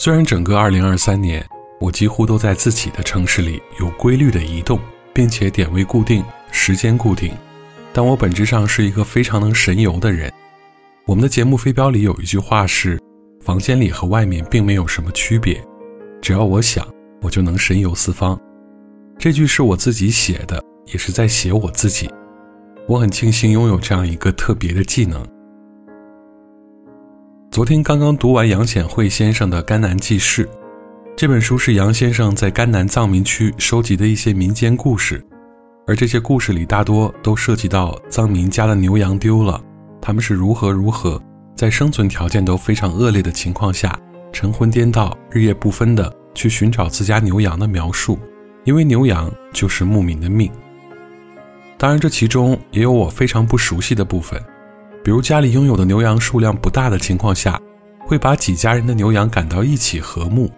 虽然整个2023年，我几乎都在自己的城市里有规律的移动，并且点位固定、时间固定，但我本质上是一个非常能神游的人。我们的节目飞镖里有一句话是：“房间里和外面并没有什么区别，只要我想，我就能神游四方。”这句是我自己写的，也是在写我自己。我很庆幸拥有这样一个特别的技能。昨天刚刚读完杨显惠先生的《甘南记事》，这本书是杨先生在甘南藏民区收集的一些民间故事，而这些故事里大多都涉及到藏民家的牛羊丢了，他们是如何如何在生存条件都非常恶劣的情况下，晨昏颠倒、日夜不分的去寻找自家牛羊的描述，因为牛羊就是牧民的命。当然，这其中也有我非常不熟悉的部分。比如家里拥有的牛羊数量不大的情况下，会把几家人的牛羊赶到一起和牧。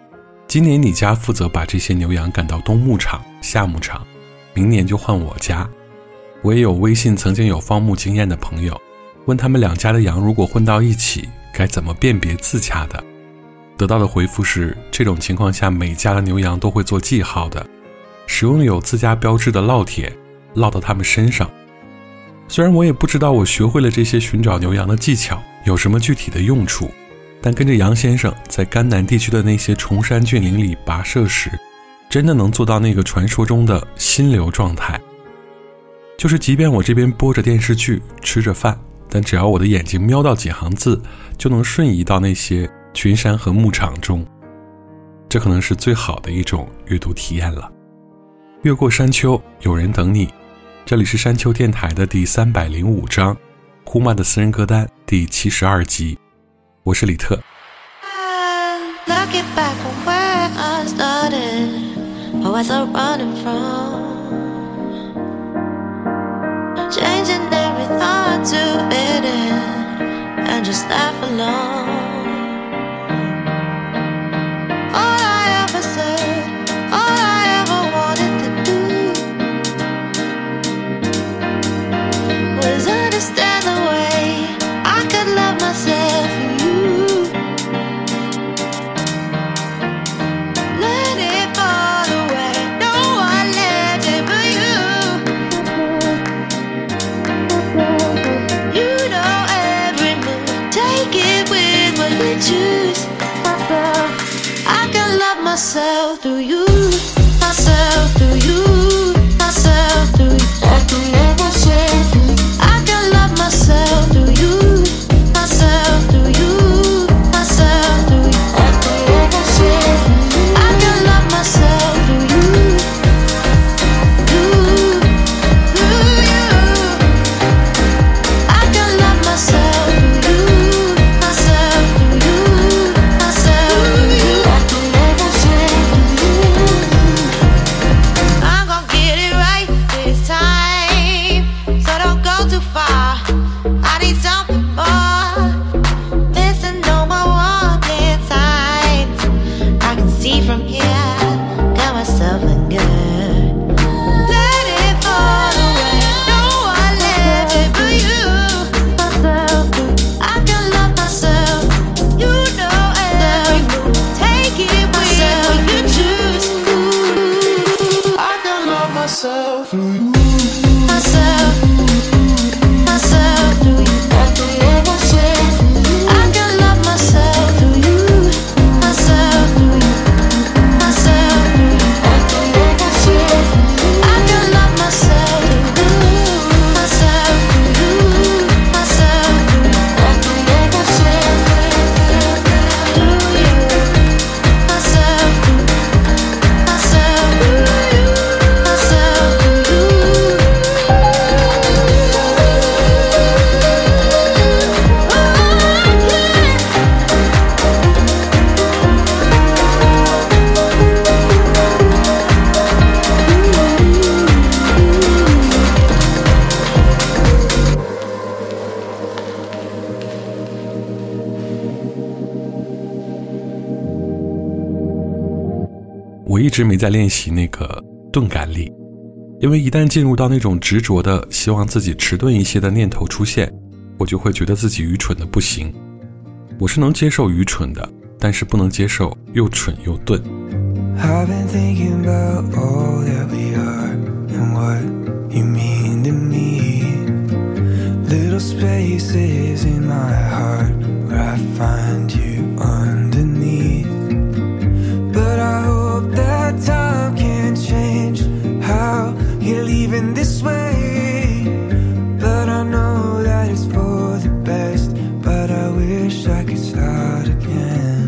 今年你家负责把这些牛羊赶到冬牧场、夏牧场，明年就换我家。我也有微信曾经有放牧经验的朋友，问他们两家的羊如果混到一起，该怎么辨别自家的？得到的回复是，这种情况下每家的牛羊都会做记号的，使用有自家标志的烙铁烙到他们身上。虽然我也不知道我学会了这些寻找牛羊的技巧有什么具体的用处，但跟着杨先生在甘南地区的那些崇山峻岭里跋涉时，真的能做到那个传说中的心流状态。就是即便我这边播着电视剧吃着饭，但只要我的眼睛瞄到几行字，就能瞬移到那些群山和牧场中。这可能是最好的一种阅读体验了。越过山丘，有人等你。这里是山丘电台的第三百零五章，库曼的私人歌单第七十二集，我是李特。Looking back on where I started, what was I running from? Changing every thought to fit in and just laugh along. Understand I could love myself you. Let it fall away. No one left but you. You know every move. Take it with what you choose. I can love myself through you. 一直没在练习那个钝感力，因为一旦进入到那种执着的希望自己迟钝一些的念头出现，我就会觉得自己愚蠢的不行。我是能接受愚蠢的，但是不能接受又蠢又钝。Little spaces in my heart where I find you underneath. That time can change how you're leaving this way. But I know that it's for the best. But I wish I could start again.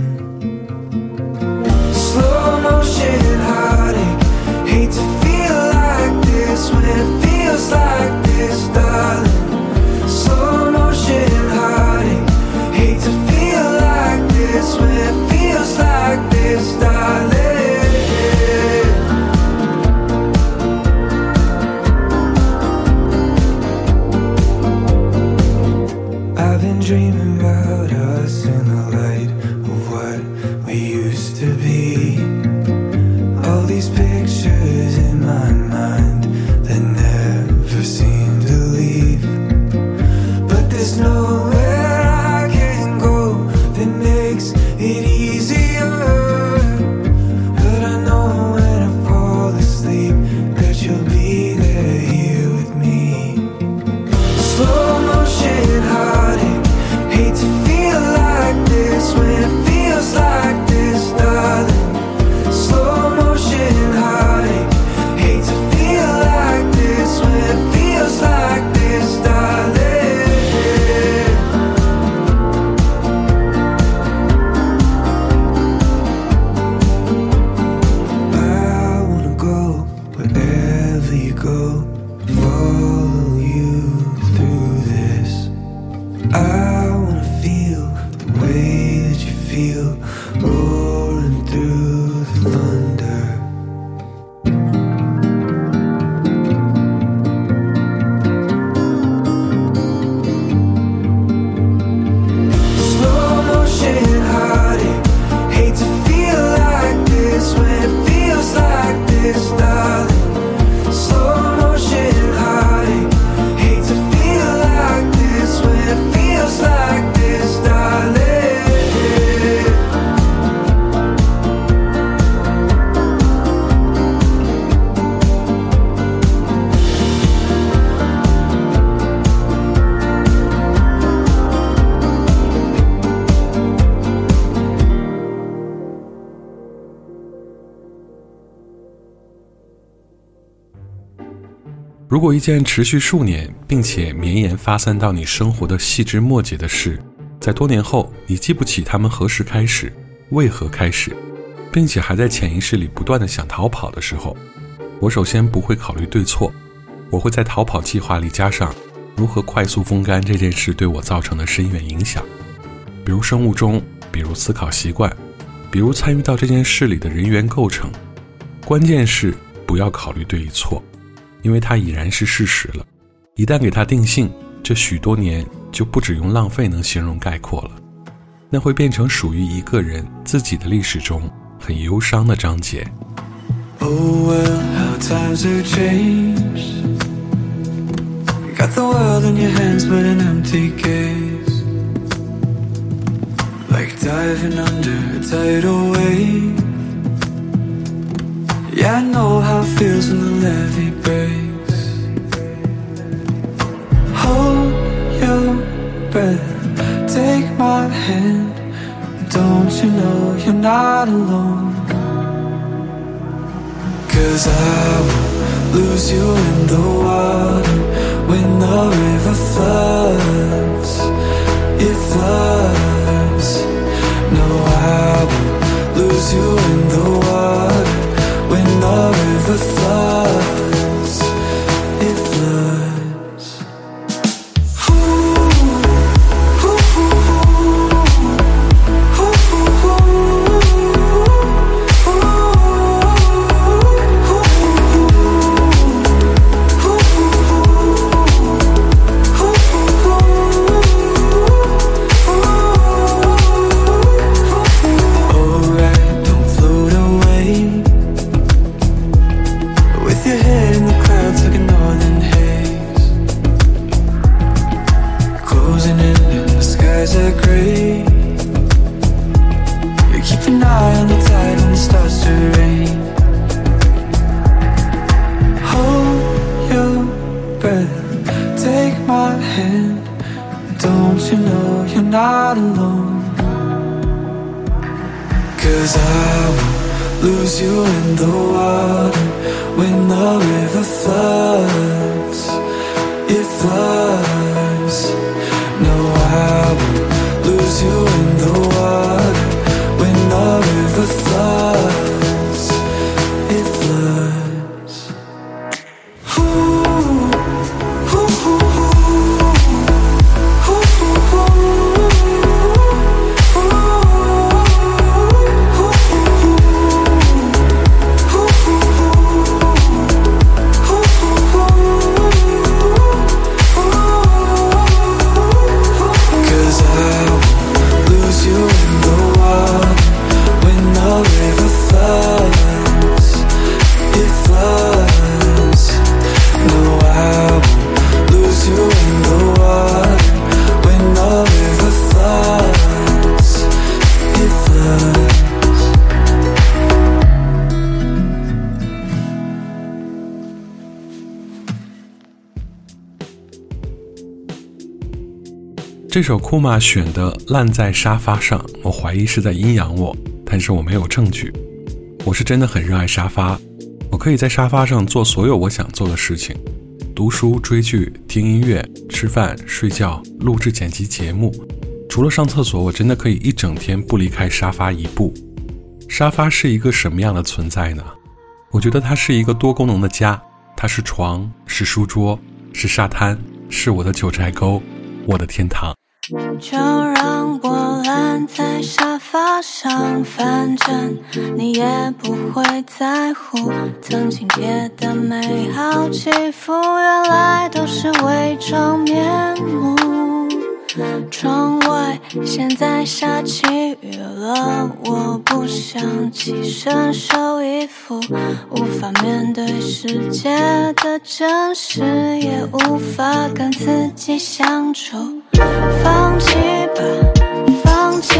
Slow motion heartache. Hate to feel like this when it feels like this, 如果一件持续数年并且绵延发散到你生活的细枝末节的事，在多年后你记不起它们何时开始、为何开始，并且还在潜意识里不断的想逃跑的时候，我首先不会考虑对错，我会在逃跑计划里加上如何快速风干这件事对我造成的深远影响，比如生物钟，比如思考习惯，比如参与到这件事里的人员构成。关键是不要考虑对与错，因为它已然是事实了。一旦给它定性，这许多年就不只用浪费能形容概括了，那会变成属于一个人自己的历史中很忧伤的章节。Oh well, how times have changed. You got the world in your hands, but an empty case. Like diving under a tidal wave. Yeah, I know how it feels when the levee breaks. Hold your breath, take my hand. Don't you know you're not alone? Cause I will lose you in the water when the river floods. It floods. No, I will lose you in the water love is a star 这首库玛选的《烂在沙发上》，我怀疑是在阴阳我，但是我没有证据。我是真的很热爱沙发，我可以在沙发上做所有我想做的事情：读书、追剧、听音乐、吃饭、睡觉、录制、剪辑节目。除了上厕所，我真的可以一整天不离开沙发一步。沙发是一个什么样的存在呢？我觉得它是一个多功能的家，它是床，是书桌，是沙滩，是我的九寨沟，我的天堂。就让我烂在沙发上，反正你也不会在乎。曾经贴的美好起伏，原来都是伪装面目。窗外现在下起雨了，我不想起身收衣服，无法面对世界的真实，也无法跟自己相处。放弃吧，放弃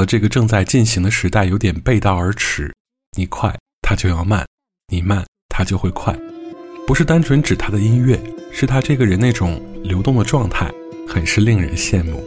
和这个正在进行的时代有点背道而驰，你快，他就要慢；你慢，他就会快。不是单纯指他的音乐，是他这个人那种流动的状态，很是令人羡慕。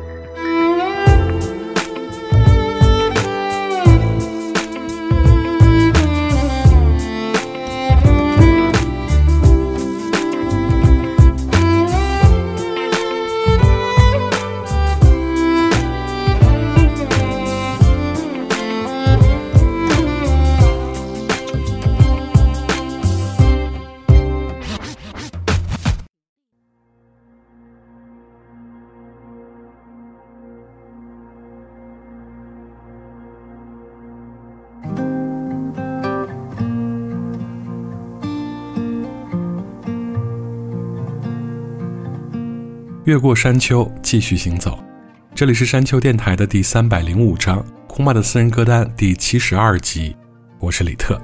越过山丘，继续行走。这里是山丘电台的第三百零五章，库玛的私人歌单第七十二集。我是李特。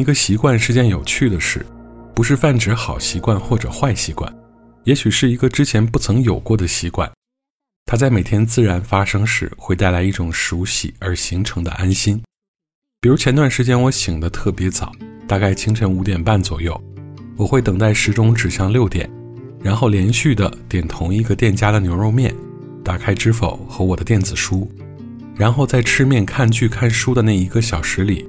一个习惯是件有趣的事，不是泛指好习惯或者坏习惯，也许是一个之前不曾有过的习惯。它在每天自然发生时，会带来一种熟悉而形成的安心。比如前段时间我醒得特别早，大概清晨五点半左右，我会等待时钟指向六点，然后连续的点同一个店家的牛肉面，打开知否和我的电子书，然后在吃面、看剧、看书的那一个小时里，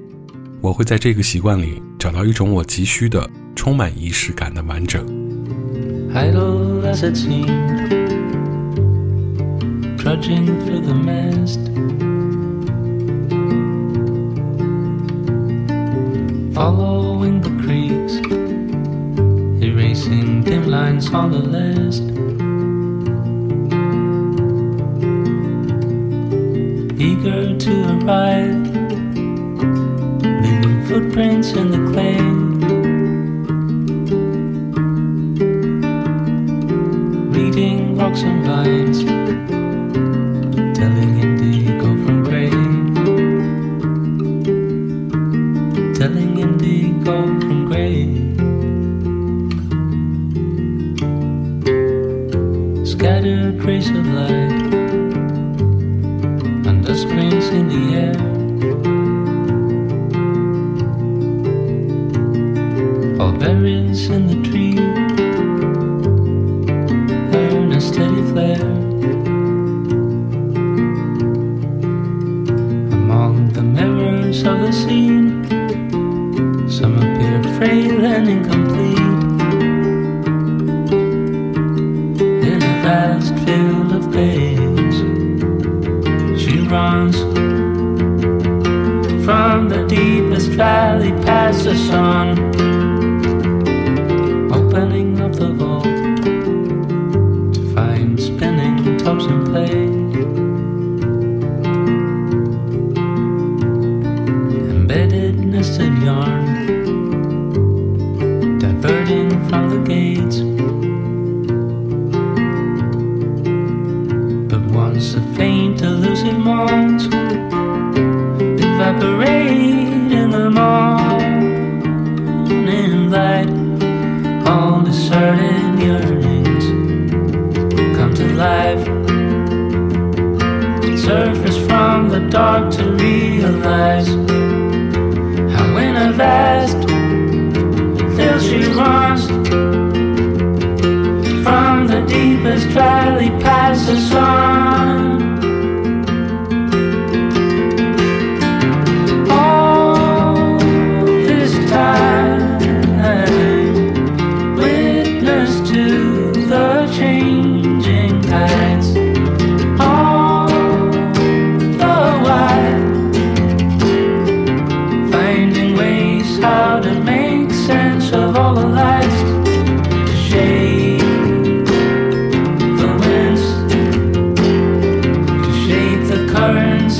我会在这个习惯里找到一种我急需的、充满仪式感的完整。 idle as it seemed, trudging through the mist. Following the creeks, erasing dim lines on the list. Eager to arrive, leaving footprints in the clay. reading rocks and vines, deepest valley past the sun,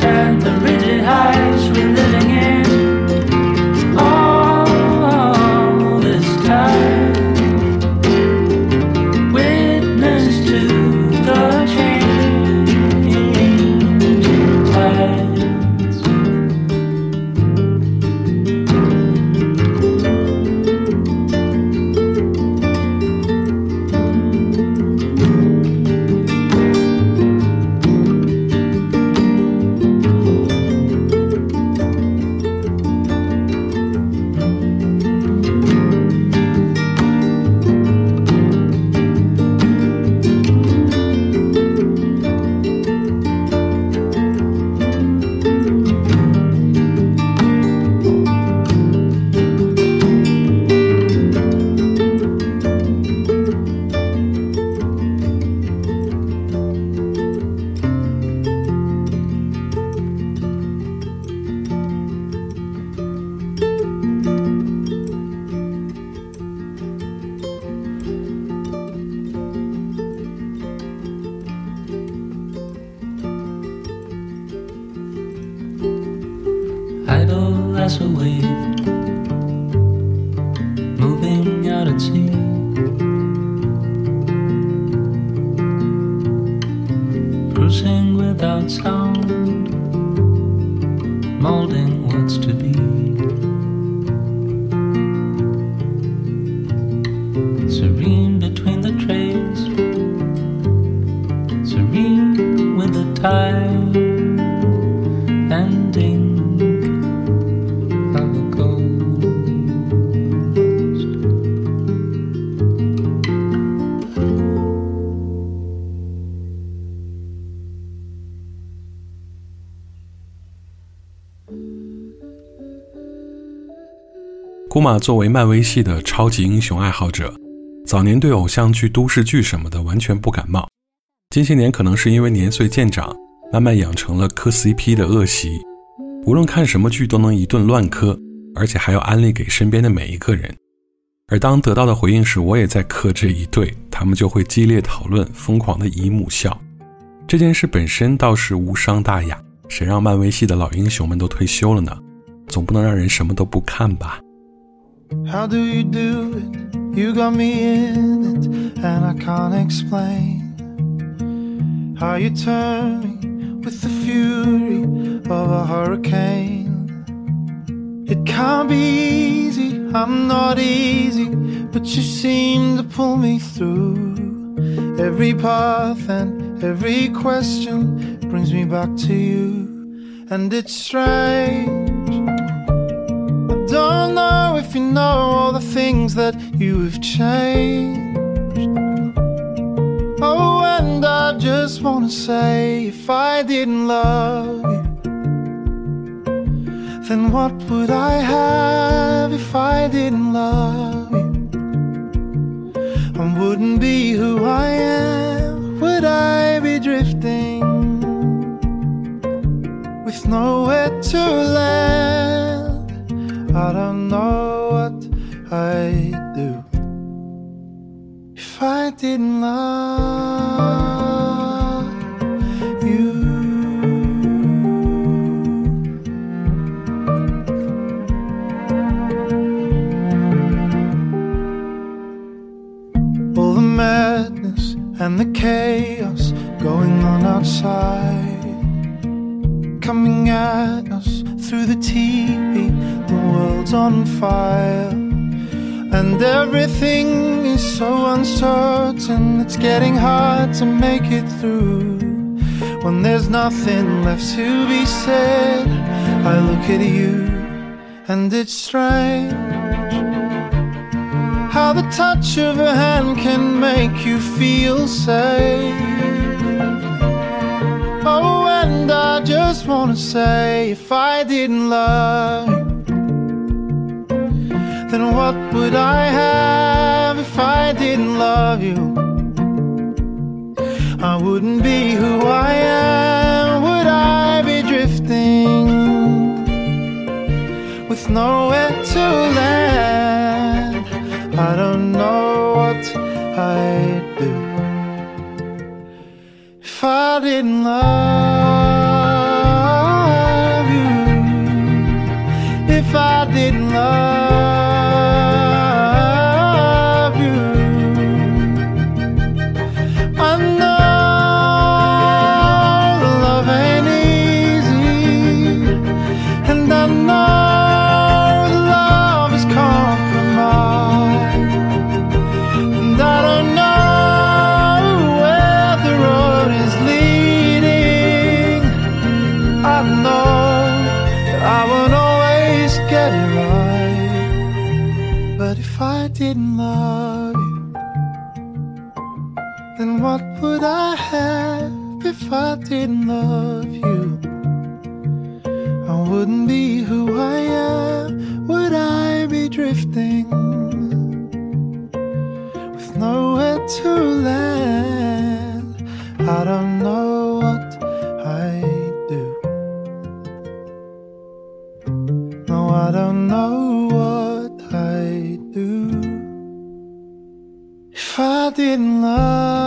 and the clouds gone, molding. 玛作为漫威系的超级英雄爱好者，早年对偶像剧、都市剧什么的完全不感冒。近些年可能是因为年岁渐长，慢慢养成了磕 CP 的恶习，无论看什么剧都能一顿乱磕，而且还要安利给身边的每一个人。而当得到的回应是我也在磕这一对，他们就会激烈讨论，疯狂的姨母笑。这件事本身倒是无伤大雅，谁让漫威系的老英雄们都退休了呢？总不能让人什么都不看吧？How do you do it? You got me in it, and I can't explain how you turn me with the fury of a hurricane. It can't be easy, I'm not easy, but you seem to pull me through. Every path and every question brings me back to you, and it's strange. Don't know if you know all the things that you have changed. Oh, and I just wanna say if I didn't love you, then what would I have if I didn't love you? I wouldn't be who I am, would I be drifting with nowhere to land? I don't know what I'd do if I didn't love you. All the madness and the chaos going on outside, coming at us through the TV. World's on fire, and everything is so uncertain. It's getting hard to make it through. When there's nothing left to be said, I look at you, and it's strange how the touch of a hand can make you feel safe. Oh, and I just wanna say, if I didn't love then what would I have if I didn't love you? I wouldn't be who I am, would I be drifting with nowhere to land? I don't know what I'd do if I didn't love wouldn't be who I am, would I be drifting with nowhere to land? I don't know what I'd do. No, I don't know what I'd do if I didn't love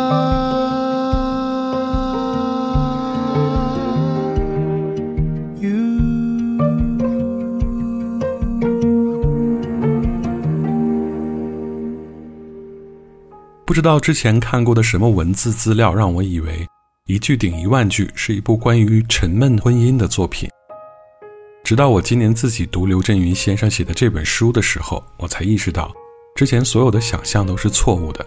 道之前看过的什么文字资料，让我以为一句顶一万句是一部关于沉闷婚姻的作品。直到我今年自己读刘震云先生写的这本书的时候，我才意识到，之前所有的想象都是错误的。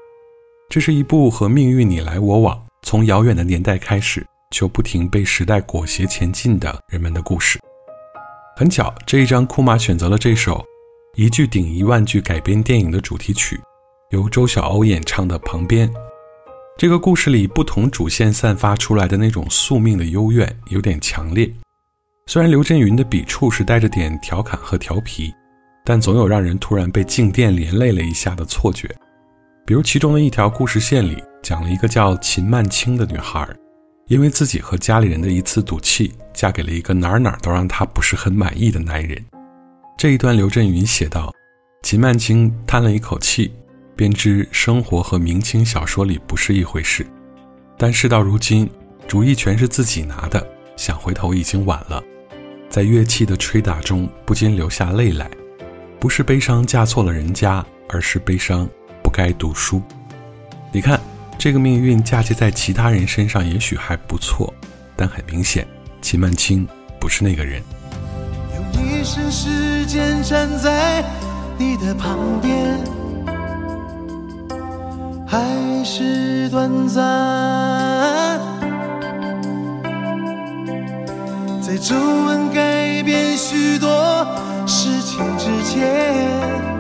这是一部和命运你来我往，从遥远的年代开始，就不停被时代裹挟前进的人们的故事。很巧，这一张库玛选择了这首“一句顶一万句”改编电影的主题曲，由周晓鸥演唱的《旁边》。这个故事里不同主线散发出来的那种宿命的幽怨有点强烈。虽然刘震云的笔触是带着点调侃和调皮，但总有让人突然被静电连累了一下的错觉。比如其中的一条故事线里，讲了一个叫秦曼青的女孩，因为自己和家里人的一次赌气，嫁给了一个哪儿哪儿都让她不是很满意的男人。这一段，刘震云写道：“秦曼青叹了一口气，便知生活和明清小说里不是一回事。但事到如今，主意全是自己拿的，想回头已经晚了。在乐器的吹打中，不禁流下泪来，不是悲伤嫁错了人家，而是悲伤不该读书。你看，这个命运嫁接在其他人身上，也许还不错，但很明显，秦曼青不是那个人。”有一生时间站在你的旁边，还是短暂。在皱纹改变许多事情之前，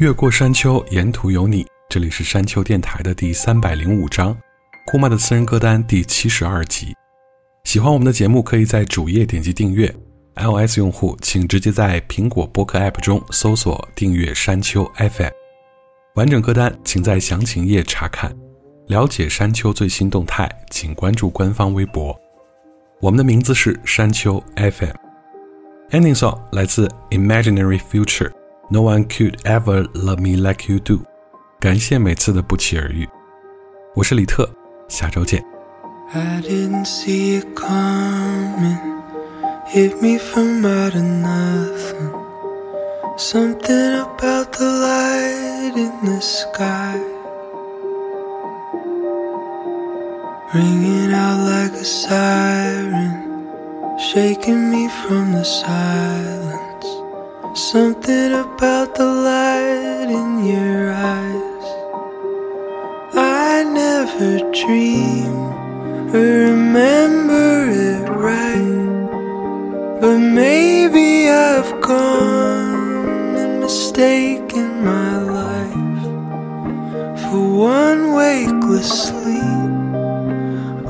越过山丘，沿途有你。这里是山丘电台的第三百零五章，库玛的私人歌单第七十二集。喜欢我们的节目，可以在主页点击订阅。iOS 用户请直接在苹果播客 App 中搜索订阅山丘 FM。完整歌单请在详情页查看。了解山丘最新动态，请关注官方微博。我们的名字是山丘 FM。Ending song 来自 Imaginary Future。No one could ever love me like you do。感谢每次的不期而遇。我是李特，下周见。 I didn't see it coming. Hit me from out of nothing. Something about the light in the sky. Ringing out like a siren. Shaking me from the silence. Something about the light in your eyes. I never dream or remember it right. But maybe I've gone and mistaken my life for one wakeless sleep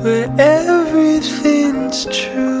where everything's true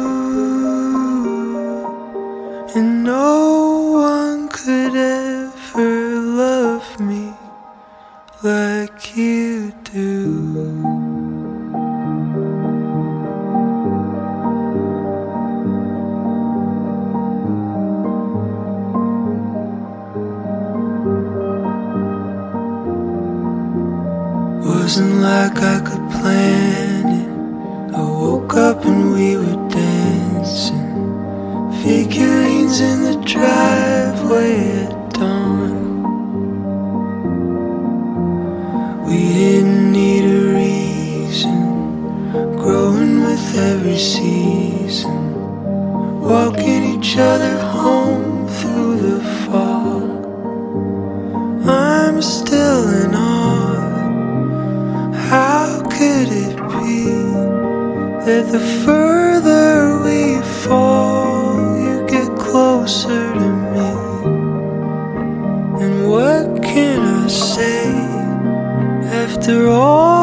after all